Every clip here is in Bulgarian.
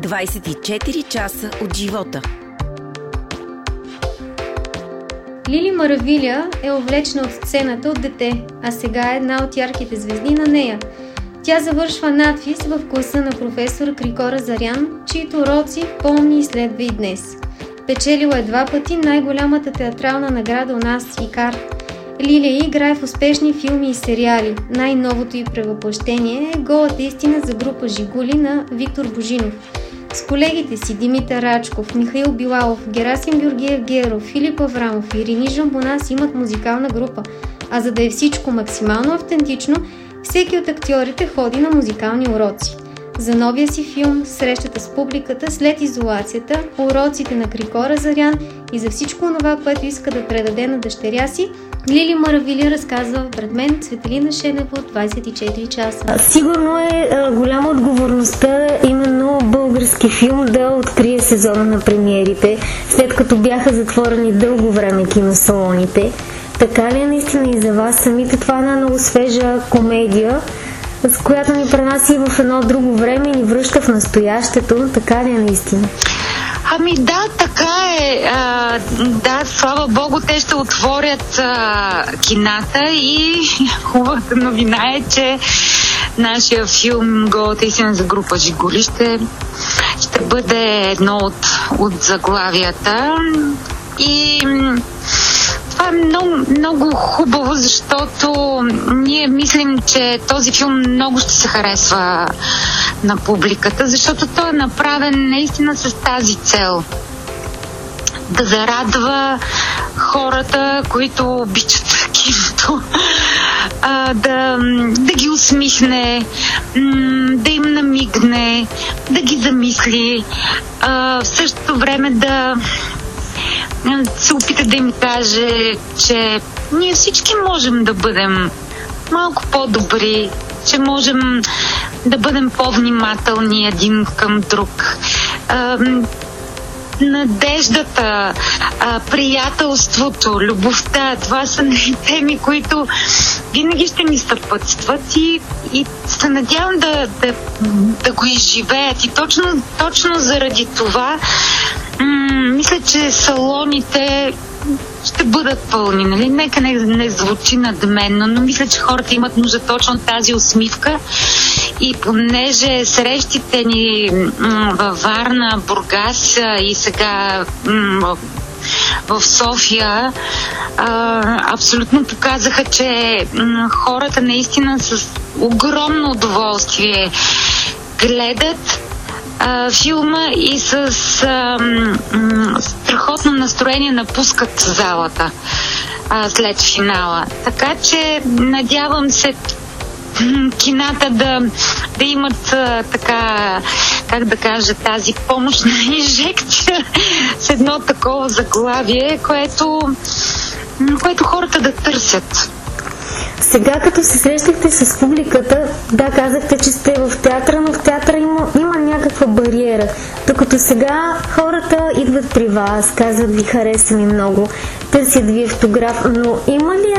24 часа от живота. Лили Маравиля е увлечена от сцената от дете, а сега е една от ярките звезди на нея. Тя завършва надфис в класа на професор Крикора Зарян, чието уроци помни и следва и днес. Печелила е два пъти най-голямата театрална награда у нас Икар. Лилия играе в успешни филми и сериали. Най-новото й превъплъщение е голата истина за група Жигули на Виктор Божинов – с колегите си Димитър Рачков, Михаил Билалов, Герасим Георгиев Геров, Филип Аврамов и Рини Жамбонас имат музикална група, а за да е всичко максимално автентично, всеки от актьорите ходи на музикални уроци. За новия си филм, срещата с публиката след изолацията, уроците на Крикора Зарян и за всичко това, което иска да предаде на дъщеря си, Лили Маравили разказва пред мен Светелина Шенева от 24 часа. Сигурно е голяма отговорността именно български филм да открие сезона на премиерите, след като бяха затворени дълго време киносалоните. Така ли е наистина и за вас самите? Това е една много свежа комедия, с която ни пренаси в едно друго време и ни връща в настоящето. Така ли е наистина? Ами да, така е. А, да, слава Богу, те ще отворят а, кината и хубавата новина е, че нашия филм Голата истина за група Жигули ще, бъде едно от, от заглавията. И това е много, много хубаво, защото ние мислим, че този филм много ще се харесва на публиката, защото той е направен наистина с тази цел. Да зарадва хората, които обичат киното, да, да ги усмихне, да им намигне, да ги замисли, в същото време да се опита да им каже, че ние всички можем да бъдем малко по-добри, че можем да бъдем по-внимателни един към друг. Надеждата, приятелството, любовта, това са теми, които винаги ще ни съпътстват и, и се надявам да, да, да го изживеят. И точно, точно заради това мисля, че салоните ще бъдат пълни. Нали? Нека не, не звучи надменно, но мисля, че хората имат нужда точно тази усмивка. И понеже срещите ни във Варна, Бургас и сега в София а, абсолютно показаха, че хората наистина с огромно удоволствие гледат а, филма и с а, м, страхотно настроение напускат залата а, след финала. Така че надявам се кината да, да имат а, така, как да кажа, тази помощна инжекция с едно такова заглавие, което, което хората да търсят. Сега, като се срещахте с публиката, да, казахте, че сте в театъра, но в театъра има, има някаква бариера. Докато сега хората идват при вас, казват ви хареса ми много, търсят ви автограф, но има ли,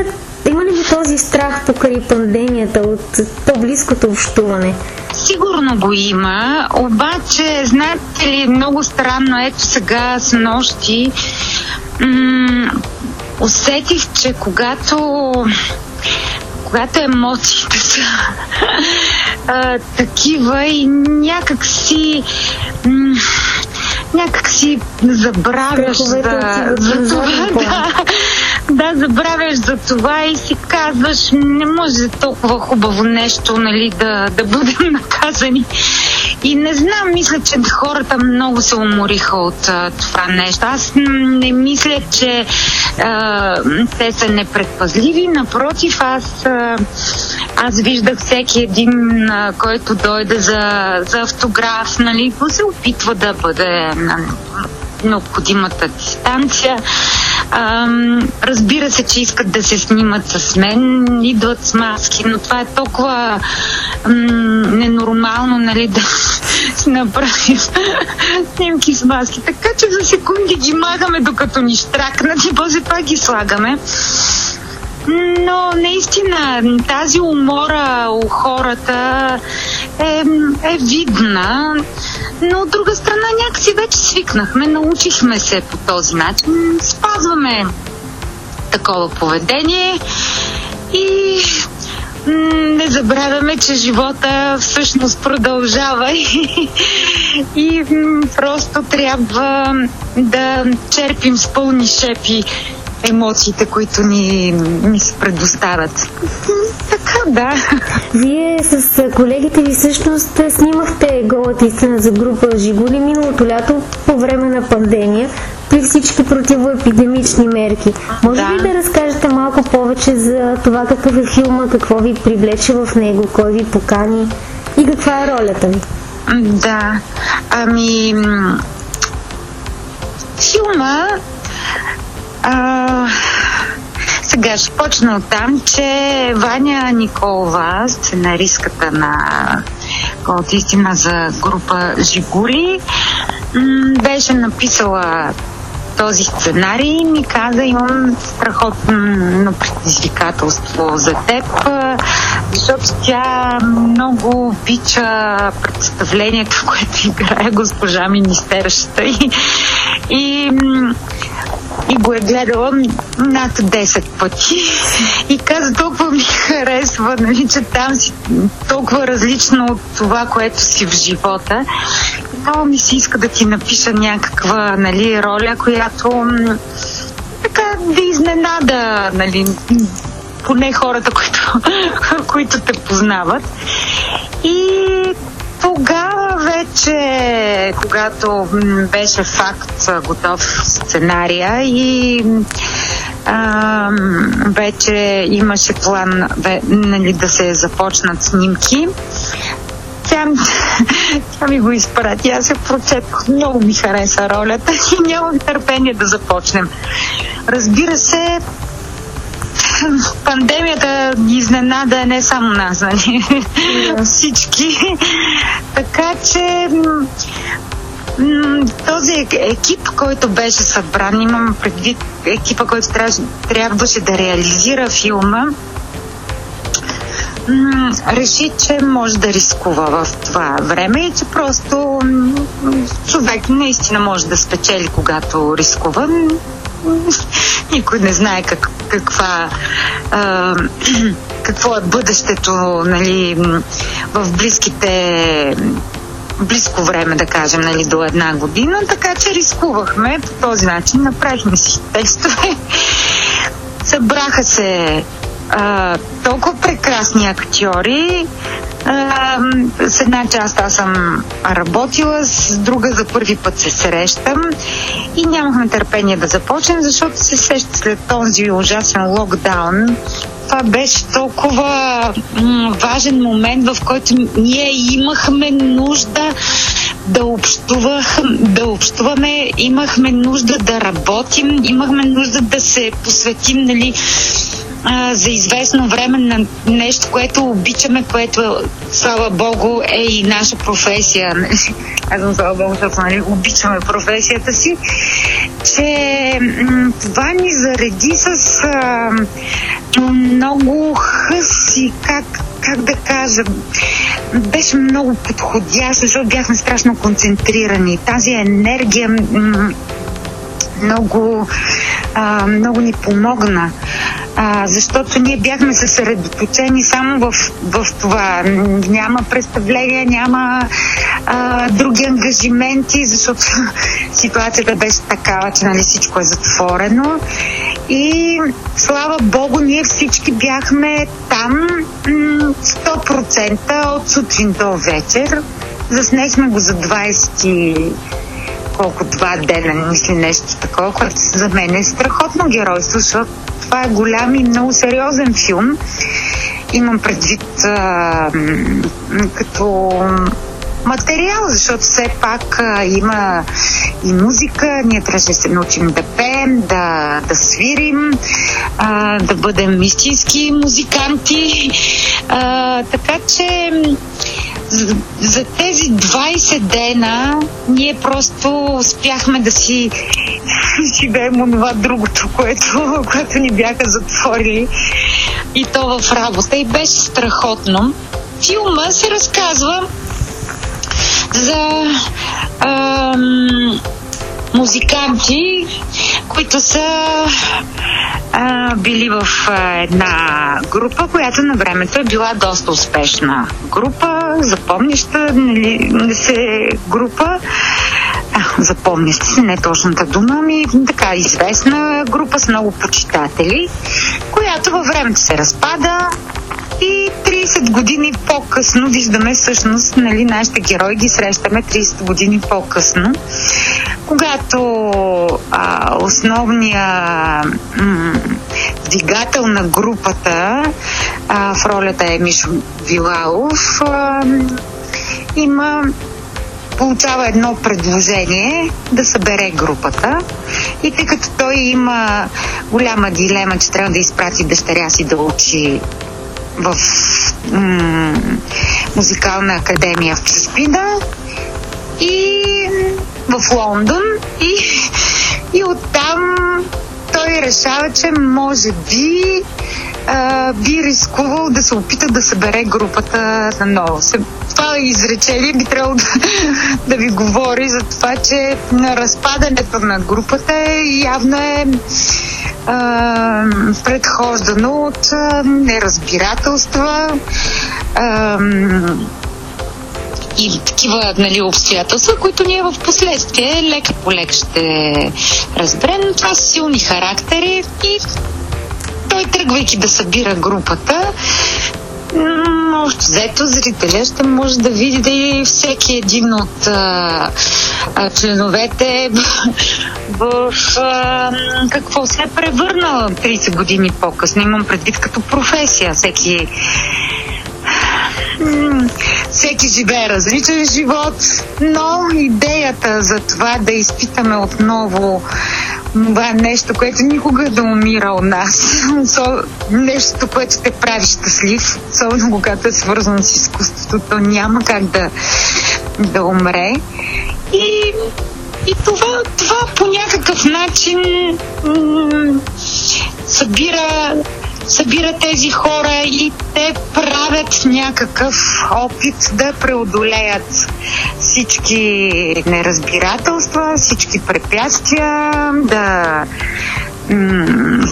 има ли ви този страх покрай пандемията от по-близкото общуване? Сигурно го има, обаче, знаете ли, много странно, ето сега с нощи, м- усетих, че когато когато емоциите са а, такива и някак си м- някак си забравяш да, за това, да, да, забравяш за това и си казваш, не може толкова хубаво нещо, нали, да, да бъдем наказани. И не знам, мисля, че хората много се умориха от а, това нещо. Аз не мисля, че а, те са непредпазливи. Напротив, аз, а, аз виждах всеки един, а, който дойде за, за автограф, нали, се опитва да бъде на необходимата дистанция. Ам, разбира се, че искат да се снимат с мен, идват с маски, но това е толкова ам, ненормално, нали, да си направим снимки с маски. Така че за секунди ги махаме, докато ни штракнат и после това ги слагаме. Но наистина тази умора у хората е, е видна, но от друга страна някакси вече свикнахме, научихме се по този начин, спазваме такова поведение и не забравяме, че живота всъщност продължава и, и просто трябва да черпим с пълни шепи емоциите, които ни, ни се предоставят. Така, да. Вие с колегите ви всъщност снимахте голата истина за група Жигули миналото лято по време на пандемия при всички противоепидемични мерки. Може да. ли да разкажете малко повече за това какъв е филма, какво ви привлече в него, кой ви покани и каква е ролята ви? Да, ами филма а, сега ще почна от там, че Ваня Николова, сценаристката на истина за група Жигули, беше написала този сценарий ми каза, имам страхотно предизвикателство за теб, защото тя много обича представлението, което играе госпожа министерщата и, и и го е гледала над 10 пъти и каза толкова ми харесва, нали, че там си толкова различно от това, което си в живота. Много ми се иска да ти напиша някаква нали, роля, която така да изненада, нали, поне хората, които, които те познават. И тогава вече, когато беше факт готов сценария и а, вече имаше план бе, нали, да се започнат снимки, тя, тя ми го изпрати. Аз се прочетох. Много ми хареса ролята и нямам търпение да започнем. Разбира се, пандемията изненада не само нас, нали? Всички. така че този екип, който беше събран, имам предвид екипа, който трябваше да реализира филма, реши, че може да рискува в това време и че просто човек наистина може да спечели, когато рискува никой не знае как, каква, а, какво е бъдещето нали, в близките близко време, да кажем, нали, до една година, така че рискувахме. По този начин, направихме си текстове, събраха се а, толкова прекрасни актьори, с една част аз съм работила, с друга за първи път се срещам и нямахме търпение да започнем, защото се сеща след този ужасен локдаун. Това беше толкова м- важен момент, в който ние имахме нужда да, общувах, да общуваме, имахме нужда да работим, имахме нужда да се посветим нали, а, за известно време на нещо, което обичаме, което, слава Богу, е и наша професия. Аз съм слава Богу, защото нали, обичаме професията си, че м- това ни зареди с а, много хъс и как, как да кажа, беше много подходящ, защото бяхме страшно концентрирани. Тази енергия м- много, а, много ни помогна а, защото ние бяхме съсредоточени само в, в това. Няма представление, няма а, други ангажименти, защото ситуацията беше такава, че нали, всичко е затворено. И слава Богу, ние всички бяхме там 100% от сутрин до вечер. Заснехме го за 20 колко два дена, мисли нещо такова, което за мен е страхотно геройство, защото това е голям и много сериозен филм. Имам предвид а, като материал, защото все пак а, има и музика, ние трябваше да се научим да пеем, да, да свирим, а, да бъдем истински музиканти. А, така че за, тези 20 дена ние просто успяхме да си живеем онова другото, което, което ни бяха затворили и то в работа. И беше страхотно. филма се разказва за ам, музиканти, които са а, били в а, една група, която на времето е била доста успешна група, запомняща нали, се група. А, се, не точната дума, ами така известна група с много почитатели, която във времето се разпада и 30 години по-късно виждаме всъщност, нали, нашите герои ги срещаме 30 години по-късно, когато а, основния м- двигател на групата а, в ролята е Мишо Вилалов а, има получава едно предложение да събере групата. И тъй като той има голяма дилема, че трябва да изпрати дъщеря си да учи в м- музикална академия в Чеспина и в Лондон и, и оттам той решава, че може би а, би рискувал да се опита да събере групата наново. Това изречение би трябвало да, да ви говори за това, че на разпадането на групата е, явно е а, предхождано от а, неразбирателства а, и такива нали, обстоятелства, които ние в последствие лека по лек ще разберем. Това са силни характери и той тръгвайки да събира групата, Общо взето зрителя ще може да види да и всеки един от а, а, членовете в, а, какво се е превърнал 30 години по-късно. Имам предвид като професия. Всеки всеки живее различен живот, но идеята за това да изпитаме отново това е нещо, което никога да умира у нас. нещо, което те прави щастлив, особено когато е свързано с изкуството, то няма как да, да умре. И, и това, това по някакъв начин м- събира събира тези хора и те правят някакъв опит да преодолеят всички неразбирателства, всички препятствия, да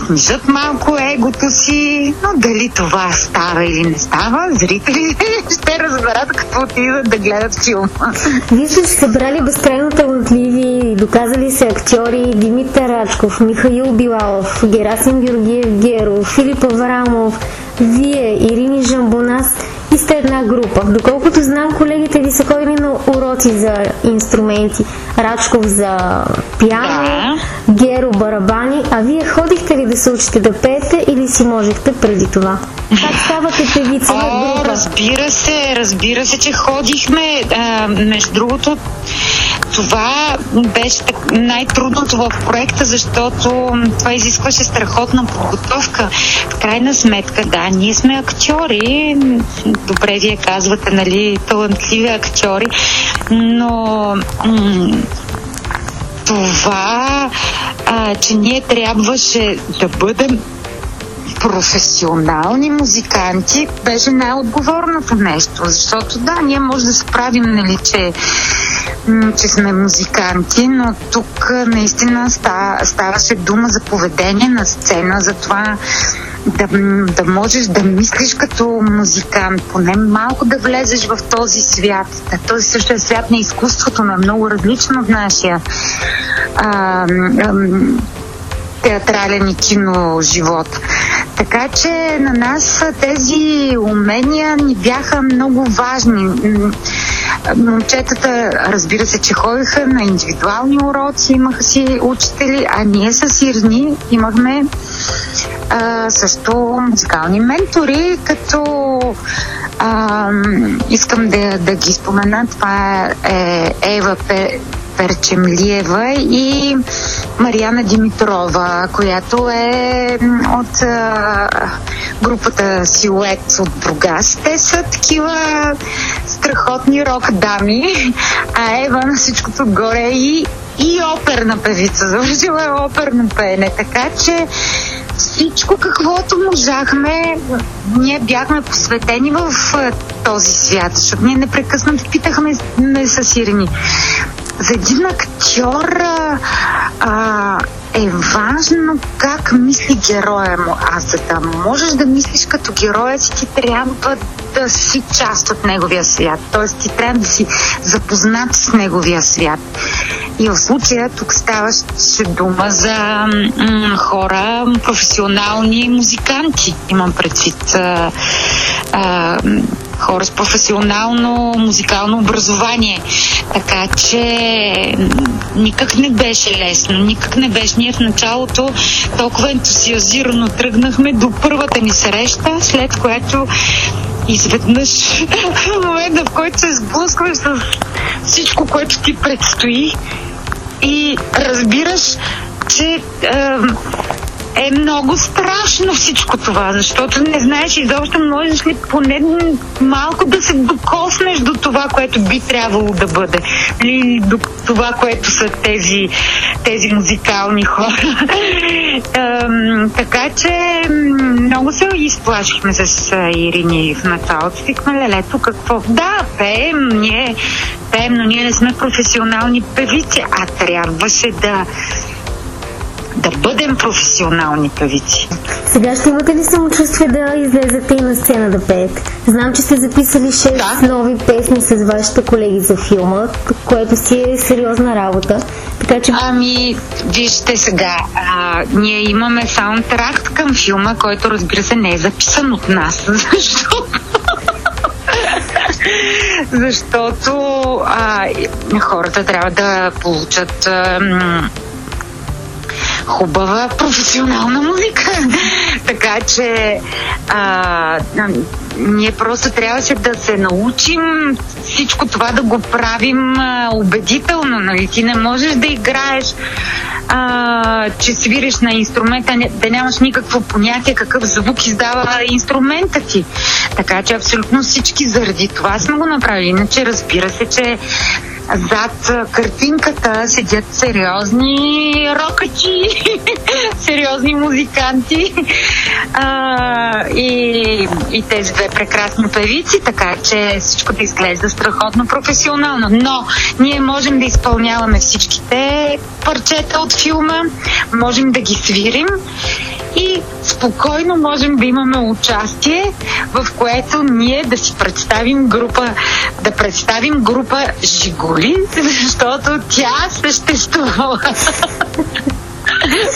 снижат малко егото си, но дали това става или не става, зрителите ще разберат какво отидат да гледат филма. Вие сте събрали безкрайно талантливи, доказали се актьори Димитър Рачков, Михаил Билалов, Герасим Георгиев Геров, Филип Аврамов, вие, Ирини Жамбонас и сте една група. Доколкото знам, колегите уроци за инструменти. Рачков за пиано, да. Геро барабани. А вие ходихте ли да се учите да пеете или си можехте преди това? Как ставате певица на група? Разбира се, разбира се, че ходихме. А, между другото, това беше най-трудното в проекта, защото това изискваше страхотна подготовка. В крайна сметка, да, ние сме актьори. Добре вие казвате, нали, талантливи актьори, но м- това, а, че ние трябваше да бъдем професионални музиканти беше най-отговорното нещо, защото да, ние може да се правим, нали, че че сме музиканти, но тук наистина ставаше дума за поведение на сцена, за това да, да можеш да мислиш като музикант, поне малко да влезеш в този свят. Този също е свят на изкуството, но е много различно от нашия а, а, театрален и кино живот. Така че на нас тези умения ни бяха много важни. Момчетата, разбира се, че ходиха на индивидуални уроци, имаха си учители, а ние с Ирни имахме а, също музикални ментори, като а, искам да, да ги спомена. Това е Ева Перчемлиева и Марияна Димитрова, която е от а, групата Силует от Бругас. Те са такива страхотни рок дами, а Ева на всичкото отгоре и, и оперна певица. Завършила е оперно пеене. Така че всичко каквото можахме, ние бяхме посветени в този свят, защото ние непрекъснато питахме с Ирини. За един актьор а, е важно как мисли героя му. А за да можеш да мислиш като героя си, ти трябва да си част от неговия свят. Тоест ти трябва да си запознат с неговия свят. И в случая тук ставаше дума за м- хора, професионални музиканти. Имам предвид а, а, хора с професионално музикално образование. Така че никак не беше лесно, никак не беше. Ние в началото толкова ентусиазирано тръгнахме до първата ни среща, след което изведнъж момента, в който се сблъскваш с всичко, което ти предстои и разбираш, че е, е много страшно всичко това, защото не знаеш изобщо можеш ли поне малко да се докоснеш до това, което би трябвало да бъде. Или до това, което са тези, тези музикални хора. Ем, така че много се изплашихме с Ирини в началото. Викаме, лелето, какво? Да, пеем, ние пеем, но ние не сме професионални певици, а трябваше да да бъдем професионални певици. Сега ще имате ли самочувствие да излезете и на сцена да пеете? Знам, че сте записали 6 да. нови песни с вашите колеги за филма, което си е сериозна работа. Така че... Ами, вижте сега, а, ние имаме саундтрак към филма, който разбира се не е записан от нас, защото защото а, хората трябва да получат а, хубава професионална музика. така че а, ние просто трябваше да се научим всичко това да го правим а, убедително. Нали? Ти не можеш да играеш, а, че свириш на инструмента, да нямаш никакво понятие какъв звук издава инструмента ти. Така че абсолютно всички заради това сме го направили. Иначе разбира се, че зад картинката седят сериозни рокачи, сериозни музиканти а, и, и тези две прекрасни певици, така че всичко да изглежда страхотно професионално. Но ние можем да изпълняваме всичките парчета от филма, можем да ги свирим и спокойно можем да имаме участие, в което ние да си представим група, да представим група Жигули, защото тя съществува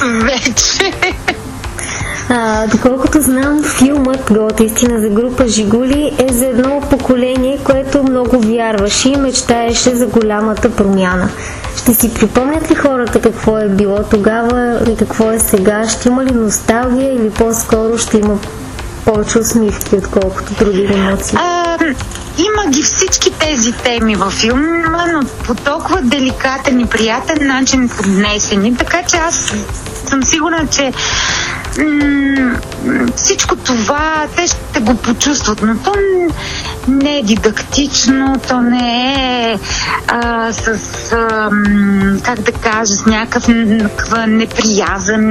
вече. А, доколкото знам, филмът Голата истина за група Жигули е за едно поколение, което много вярваше и мечтаеше за голямата промяна. Ще си припомнят ли хората какво е било тогава и какво е сега? Ще има ли носталгия или по-скоро ще има повече усмивки, отколкото други емоции? А, има ги всички тези теми във филма, но по толкова деликатен и приятен начин поднесени, така че аз съм сигурна, че всичко това те ще го почувстват, но то не е дидактично, то не е а, с, а, как да кажа, с някакъв, неприязан.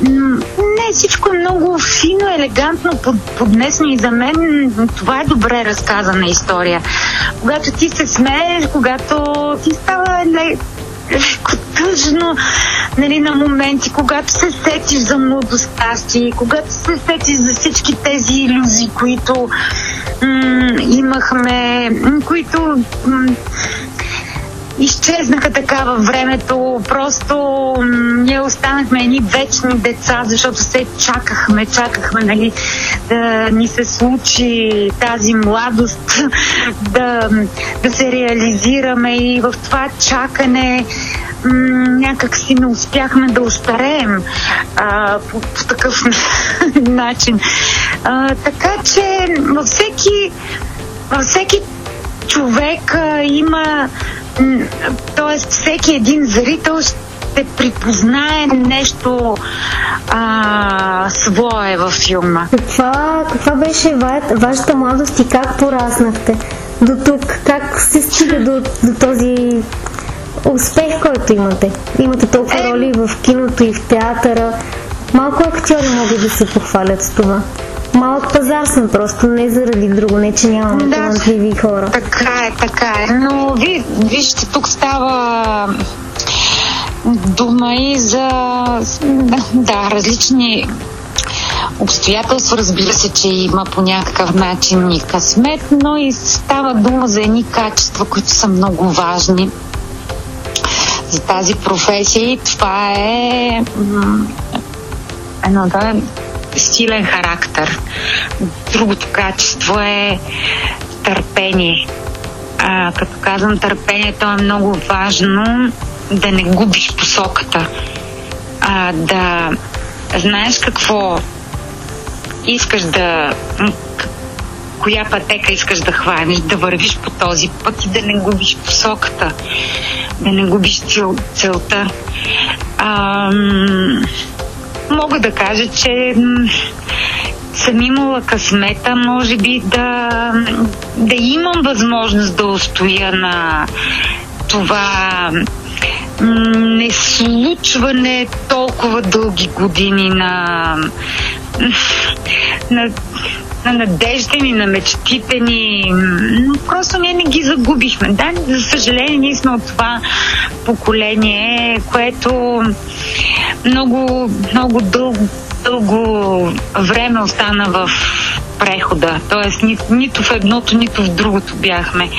Не, всичко е много фино, елегантно поднесено и за мен това е добре разказана история. Когато ти се смееш, когато ти става тъжно нали, на моменти, когато се сетиш за младостта си, когато се сетиш за всички тези иллюзии, които м- имахме, които м- изчезнаха така във времето. Просто м- ние останахме едни вечни деца, защото се чакахме, чакахме нали, да ни се случи тази младост, да, да се реализираме и в това чакане някак си не успяхме да устареем а, по, по такъв начин. А, така че във всеки, във всеки човек а, има, т.е. всеки един зрител ще припознае нещо а, свое във филма. Каква, каква беше вашата младост и как пораснахте до тук? Как се стига до, до този успех, който имате. Имате толкова е... роли в киното и в театъра. Малко актьори могат да се похвалят с това. Малък пазар сме просто, не заради друго, не че нямаме да, талантливи хора. Така е, така е. Но ви, вижте, тук става дума и за да, различни обстоятелства. Разбира се, че има по някакъв начин и късмет, но и става дума за едни качества, които са много важни за тази професия и това е едно да силен характер. Другото качество е търпение. А, като казвам търпение, то е много важно да не губиш посоката. А, да знаеш какво искаш да коя пътека искаш да хванеш, да вървиш по този път и да не губиш посоката, да не губиш цел, целта. Ам, мога да кажа, че съм имала късмета, може би да, да имам възможност да устоя на това неслучване толкова дълги години на, на, на надежда ни, на мечтите ни. Просто ние не ги загубихме. Да, за съжаление, ние сме от това поколение, което много, много дълго, дълго време остана в прехода. Тоест, ни, нито в едното, нито в другото бяхме.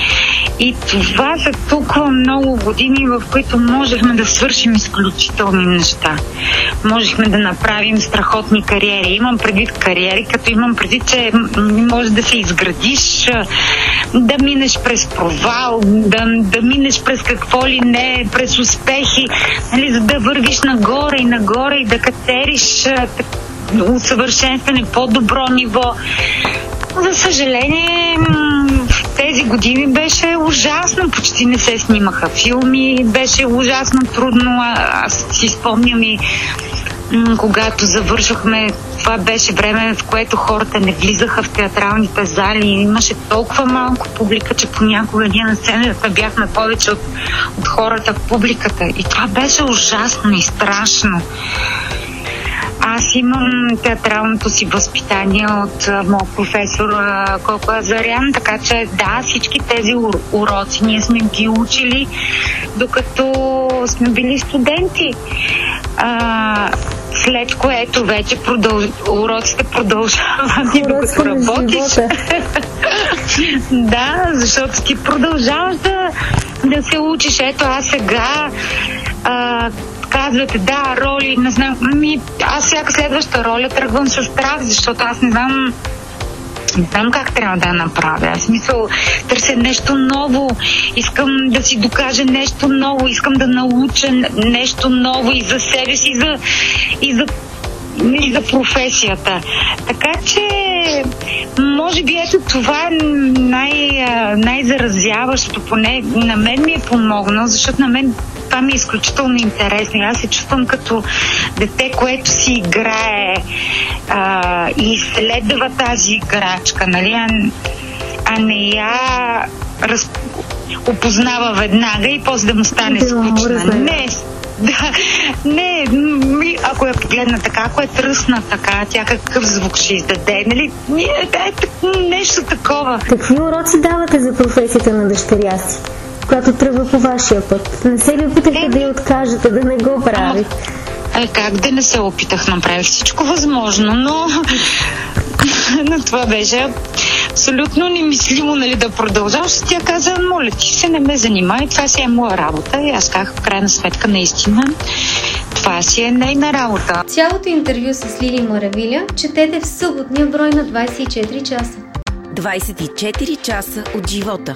И това са толкова много години, в които можехме да свършим изключителни неща. Можехме да направим страхотни кариери. Имам предвид кариери, като имам предвид, че може да се изградиш, да минеш през провал, да, да минеш през какво ли не, през успехи, нали, за да вървиш нагоре и нагоре и да катериш усъвършенстване, по-добро ниво. За съжаление, тези години беше ужасно. Почти не се снимаха филми. Беше ужасно трудно. Аз си спомням и когато завършахме, това беше време, в което хората не влизаха в театралните зали имаше толкова малко публика, че понякога ние на сцената бяхме повече от, от хората в публиката. И това беше ужасно и страшно. Аз имам театралното си възпитание от моят професор Колко Азарян, така че да, всички тези уроци ние сме ги учили докато сме били студенти. А, след което вече продълж... уроците продължават и докато работиш. да, защото ти продължаваш да, да се учиш. Ето аз сега а, казвате, да, роли, не знам, ми, аз всяка следваща роля тръгвам с страх, защото аз не знам не знам как трябва да я направя. В смисъл, търся нещо ново, искам да си докажа нещо ново, искам да науча нещо ново и за себе си, и за, и за и за професията. Така че, може би ето това е най, най-заразяващото, поне на мен ми е помогнало, защото на мен това ми е изключително интересно. Аз се чувствам като дете, което си играе а, и изследва тази играчка, нали? А, а не я раз, опознава веднага и после да му стане да, скучна. Не, да, не, ако я погледна така, ако е тръсна така, тя какъв звук ще издаде, нали? Е, е, нещо такова. Какви уроци давате за професията на дъщеря си? Която тръгва по вашия път? Не се ли опитахте да я откажете, да не го прави? Е, как да не се опитах, направих всичко възможно, но, но това беше абсолютно немислимо нали, да продължавам. Тя каза, моля ти се, не ме занимай, това си е моя работа. И аз казах, в крайна сметка, наистина, това си е нейна работа. Цялото интервю с Лили Маравиля четете в съботния брой на 24 часа. 24 часа от живота.